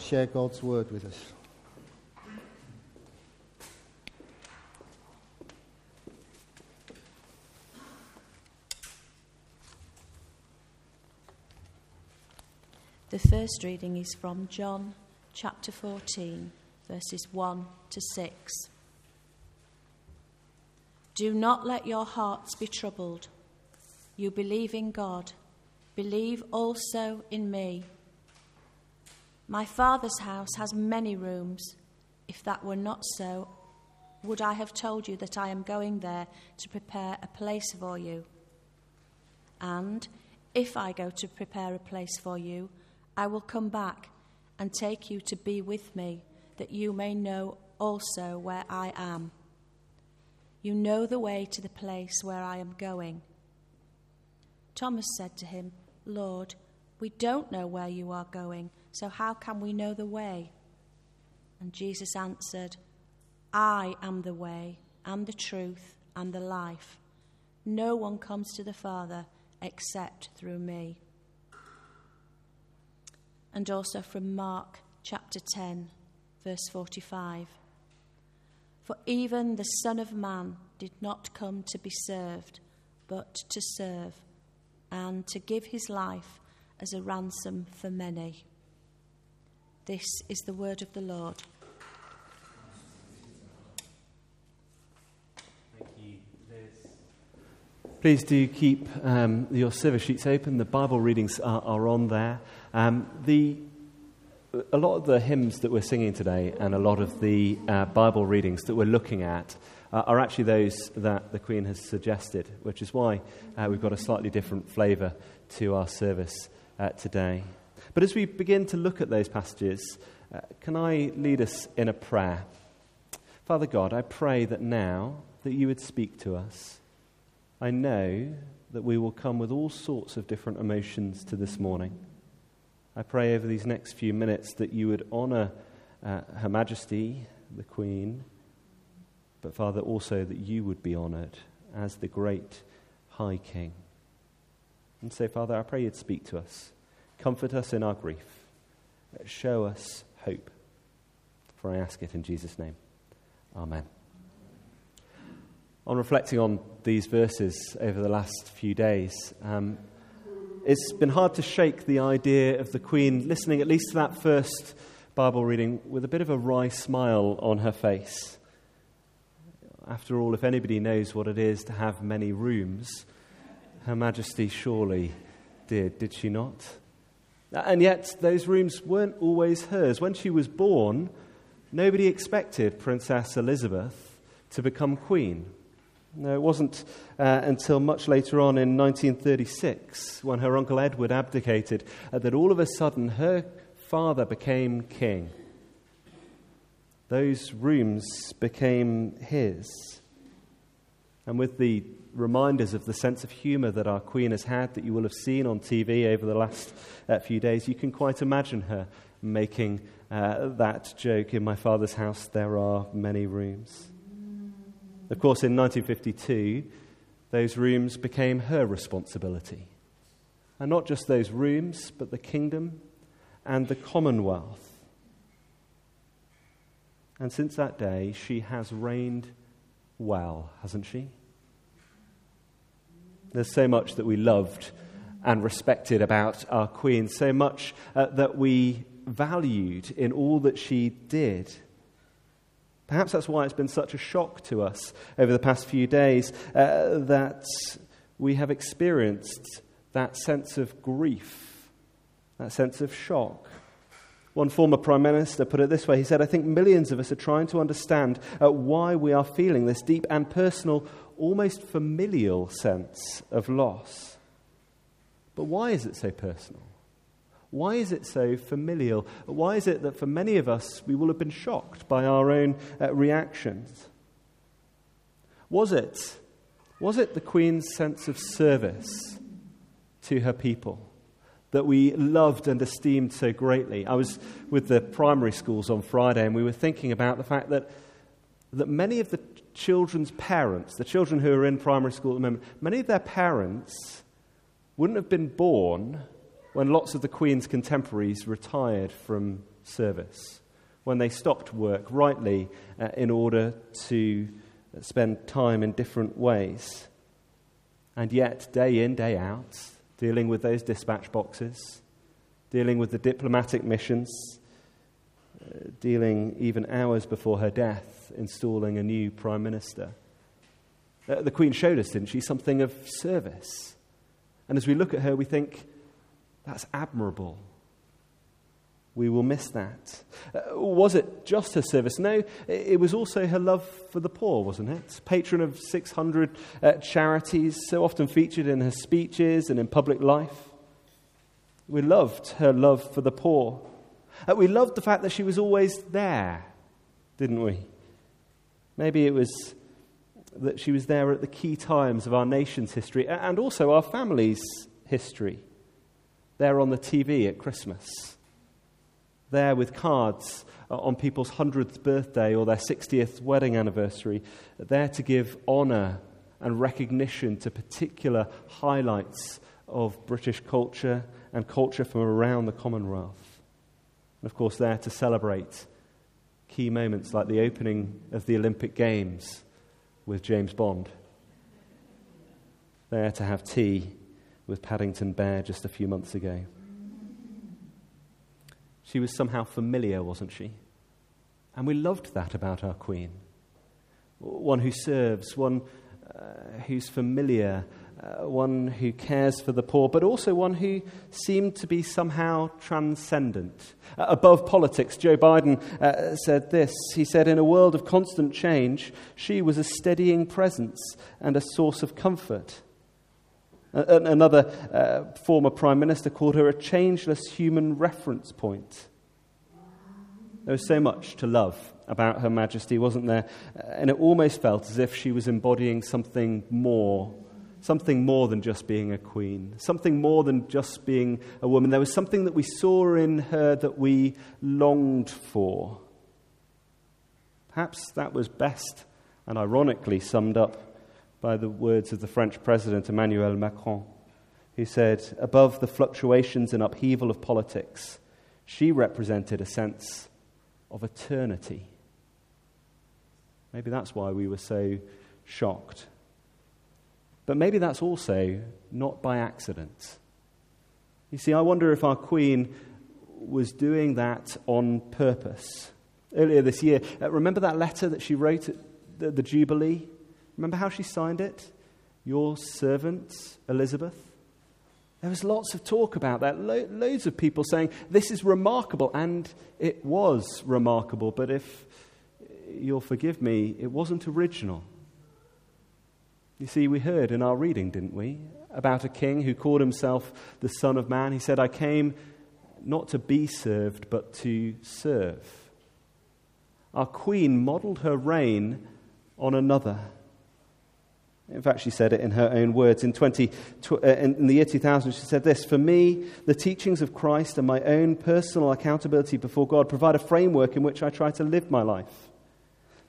share God's word with us. The first reading is from John chapter 14, verses 1 to 6. Do not let your hearts be troubled. You believe in God, believe also in me. My Father's house has many rooms. If that were not so, would I have told you that I am going there to prepare a place for you? And if I go to prepare a place for you, I will come back and take you to be with me, that you may know also where I am. You know the way to the place where I am going. Thomas said to him, Lord, we don't know where you are going, so how can we know the way? And Jesus answered, I am the way, and the truth, and the life. No one comes to the Father except through me and also from Mark chapter 10, verse 45. For even the Son of Man did not come to be served, but to serve, and to give his life as a ransom for many. This is the word of the Lord. Please do keep um, your service sheets open. The Bible readings are, are on there. Um, the, a lot of the hymns that we're singing today and a lot of the uh, Bible readings that we're looking at uh, are actually those that the Queen has suggested, which is why uh, we've got a slightly different flavour to our service uh, today. But as we begin to look at those passages, uh, can I lead us in a prayer? Father God, I pray that now that you would speak to us. I know that we will come with all sorts of different emotions to this morning. I pray over these next few minutes that you would honour uh, Her Majesty, the Queen, but Father, also that you would be honoured as the great High King. And so, Father, I pray you'd speak to us, comfort us in our grief, show us hope. For I ask it in Jesus' name. Amen on reflecting on these verses over the last few days, um, it's been hard to shake the idea of the Queen listening, at least to that first Bible reading, with a bit of a wry smile on her face. After all, if anybody knows what it is to have many rooms, Her Majesty surely did, did she not? And yet, those rooms weren't always hers. When she was born, nobody expected Princess Elizabeth to become queen. No, it wasn't uh, until much later on in 1936, when her uncle Edward abdicated, uh, that all of a sudden her father became king. Those rooms became his. And with the reminders of the sense of humour that our Queen has had, that you will have seen on TV over the last uh, few days, you can quite imagine her making uh, that joke in my father's house, there are many rooms. Of course, in 1952, those rooms became her responsibility. And not just those rooms, but the kingdom and the commonwealth. And since that day, she has reigned well, hasn't she? There's so much that we loved and respected about our Queen, so much uh, that we valued in all that she did. Perhaps that's why it's been such a shock to us over the past few days uh, that we have experienced that sense of grief, that sense of shock. One former prime minister put it this way he said, I think millions of us are trying to understand uh, why we are feeling this deep and personal, almost familial sense of loss. But why is it so personal? Why is it so familial? Why is it that for many of us we will have been shocked by our own uh, reactions? Was it, was it the Queen's sense of service to her people that we loved and esteemed so greatly? I was with the primary schools on Friday and we were thinking about the fact that, that many of the children's parents, the children who are in primary school at the moment, many of their parents wouldn't have been born when lots of the Queen's contemporaries retired from service, when they stopped work rightly uh, in order to spend time in different ways. And yet, day in, day out, dealing with those dispatch boxes, dealing with the diplomatic missions, dealing even hours before her death, installing a new prime minister. Uh, the Queen showed us, didn't she, something of service. And as we look at her, we think, that's admirable. We will miss that. Uh, was it just her service? No, it was also her love for the poor, wasn't it? Patron of 600 uh, charities, so often featured in her speeches and in public life. We loved her love for the poor. Uh, we loved the fact that she was always there, didn't we? Maybe it was that she was there at the key times of our nation's history and also our family's history. There on the TV at Christmas. There with cards on people's 100th birthday or their 60th wedding anniversary. There to give honour and recognition to particular highlights of British culture and culture from around the Commonwealth. And of course, there to celebrate key moments like the opening of the Olympic Games with James Bond. There to have tea with Paddington Bear just a few months ago. She was somehow familiar, wasn't she? And we loved that about our Queen. One who serves, one uh, who's familiar, uh, one who cares for the poor, but also one who seemed to be somehow transcendent. Uh, above politics, Joe Biden uh, said this. He said, In a world of constant change, she was a steadying presence and a source of comfort. Another uh, former prime minister called her a changeless human reference point. There was so much to love about Her Majesty, wasn't there? And it almost felt as if she was embodying something more something more than just being a queen, something more than just being a woman. There was something that we saw in her that we longed for. Perhaps that was best and ironically summed up by the words of the French President Emmanuel Macron, who said, Above the fluctuations and upheaval of politics, she represented a sense of eternity. Maybe that's why we were so shocked but maybe that's also not by accident. You see, I wonder if our Queen was doing that on purpose. Earlier this year, uh, remember that letter that she wrote at the, the Jubilee? Remember how she signed it? Your servant, Elizabeth. There was lots of talk about that. Lo- loads of people saying, This is remarkable. And it was remarkable. But if you'll forgive me, it wasn't original. You see, we heard in our reading, didn't we, about a king who called himself the Son of Man. He said, I came not to be served, but to serve. Our queen modeled her reign on another. In fact, she said it in her own words. In, 20, uh, in the year 2000, she said this For me, the teachings of Christ and my own personal accountability before God provide a framework in which I try to live my life.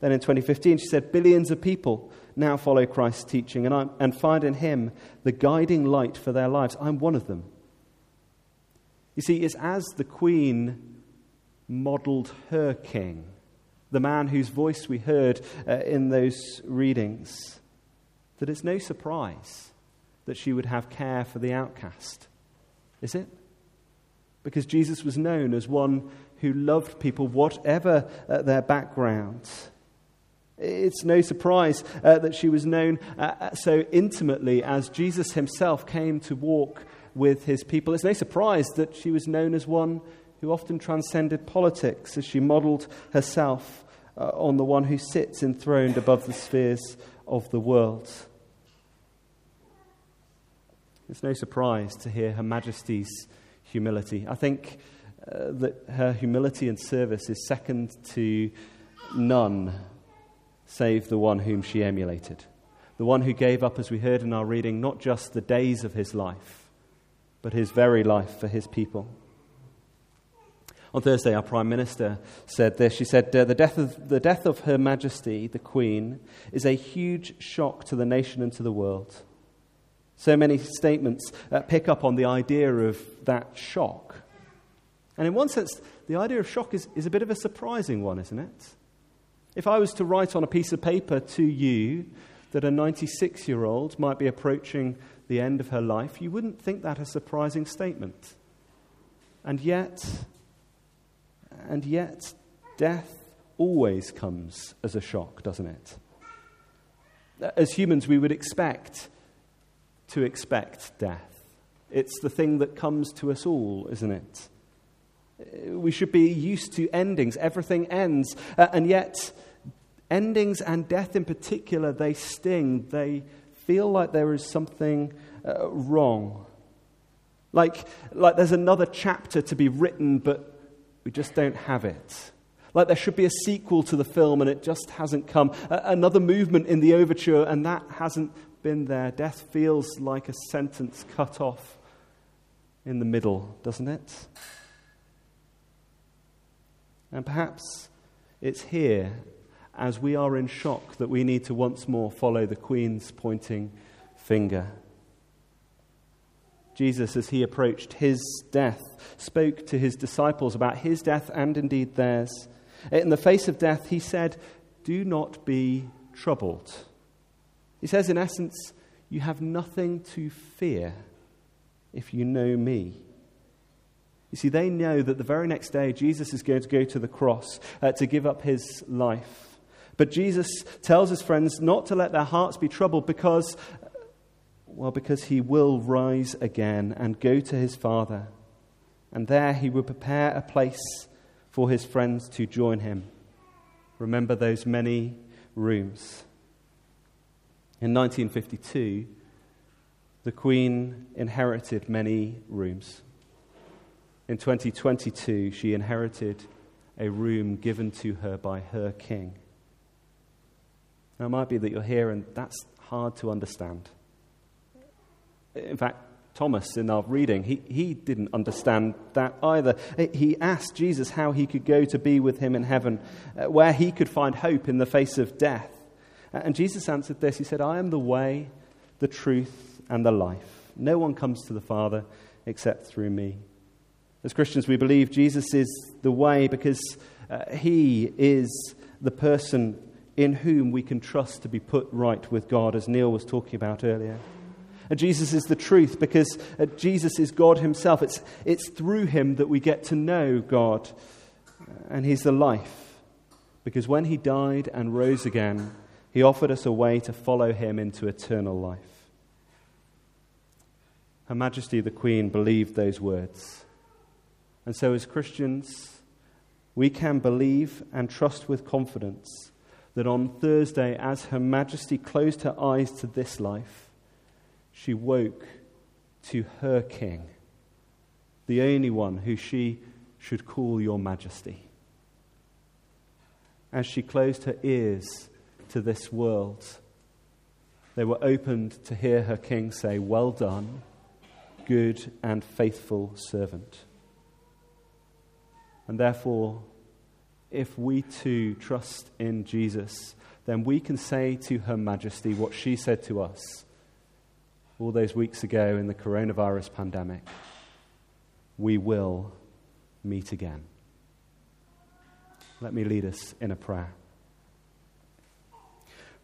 Then in 2015, she said, Billions of people now follow Christ's teaching and, and find in him the guiding light for their lives. I'm one of them. You see, it's as the Queen modeled her king, the man whose voice we heard uh, in those readings, that it's no surprise that she would have care for the outcast. Is it? Because Jesus was known as one who loved people, whatever uh, their background. It's no surprise uh, that she was known uh, uh, so intimately as Jesus himself came to walk with his people. It's no surprise that she was known as one who often transcended politics as she modeled herself uh, on the one who sits enthroned above the spheres of the world. It's no surprise to hear Her Majesty's humility. I think uh, that her humility and service is second to none save the one whom she emulated. The one who gave up, as we heard in our reading, not just the days of his life, but his very life for his people. On Thursday, our Prime Minister said this. She said, the, death of, the death of Her Majesty, the Queen, is a huge shock to the nation and to the world. So many statements uh, pick up on the idea of that shock. And in one sense, the idea of shock is, is a bit of a surprising one, isn't it? If I was to write on a piece of paper to you that a 96 year old might be approaching the end of her life, you wouldn't think that a surprising statement. And yet, and yet, death always comes as a shock, doesn't it? As humans, we would expect to expect death. It's the thing that comes to us all, isn't it? We should be used to endings. Everything ends. Uh, and yet, endings and death in particular, they sting. They feel like there is something uh, wrong. Like, like there's another chapter to be written, but we just don't have it. Like there should be a sequel to the film and it just hasn't come. Another movement in the overture and that hasn't been there. Death feels like a sentence cut off in the middle, doesn't it? And perhaps it's here, as we are in shock, that we need to once more follow the Queen's pointing finger. Jesus, as he approached his death, spoke to his disciples about his death and indeed theirs. In the face of death, he said, Do not be troubled. He says, in essence, you have nothing to fear if you know me. You see, they know that the very next day Jesus is going to go to the cross uh, to give up his life. But Jesus tells his friends not to let their hearts be troubled because, well, because he will rise again and go to his Father. And there he will prepare a place for his friends to join him. Remember those many rooms. In 1952, the Queen inherited many rooms. In 2022, she inherited a room given to her by her king. Now, it might be that you're here and that's hard to understand. In fact, Thomas, in our reading, he, he didn't understand that either. He asked Jesus how he could go to be with him in heaven, uh, where he could find hope in the face of death. And Jesus answered this He said, I am the way, the truth, and the life. No one comes to the Father except through me. As Christians, we believe Jesus is the way because uh, he is the person in whom we can trust to be put right with God, as Neil was talking about earlier. And Jesus is the truth because uh, Jesus is God himself. It's, it's through him that we get to know God, and he's the life. Because when he died and rose again, he offered us a way to follow him into eternal life. Her Majesty the Queen believed those words. And so, as Christians, we can believe and trust with confidence that on Thursday, as Her Majesty closed her eyes to this life, she woke to her King, the only one who she should call Your Majesty. As she closed her ears to this world, they were opened to hear her King say, Well done, good and faithful servant. And therefore, if we too trust in Jesus, then we can say to Her Majesty what she said to us all those weeks ago in the coronavirus pandemic we will meet again. Let me lead us in a prayer.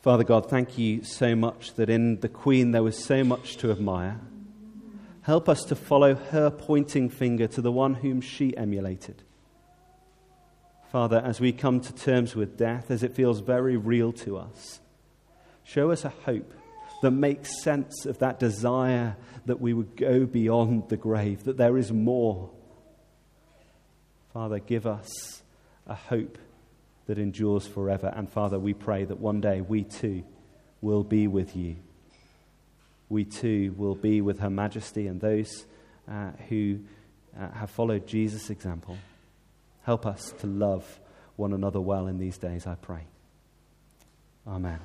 Father God, thank you so much that in the Queen there was so much to admire. Help us to follow her pointing finger to the one whom she emulated. Father, as we come to terms with death, as it feels very real to us, show us a hope that makes sense of that desire that we would go beyond the grave, that there is more. Father, give us a hope that endures forever. And Father, we pray that one day we too will be with you. We too will be with Her Majesty and those uh, who uh, have followed Jesus' example. Help us to love one another well in these days, I pray. Amen.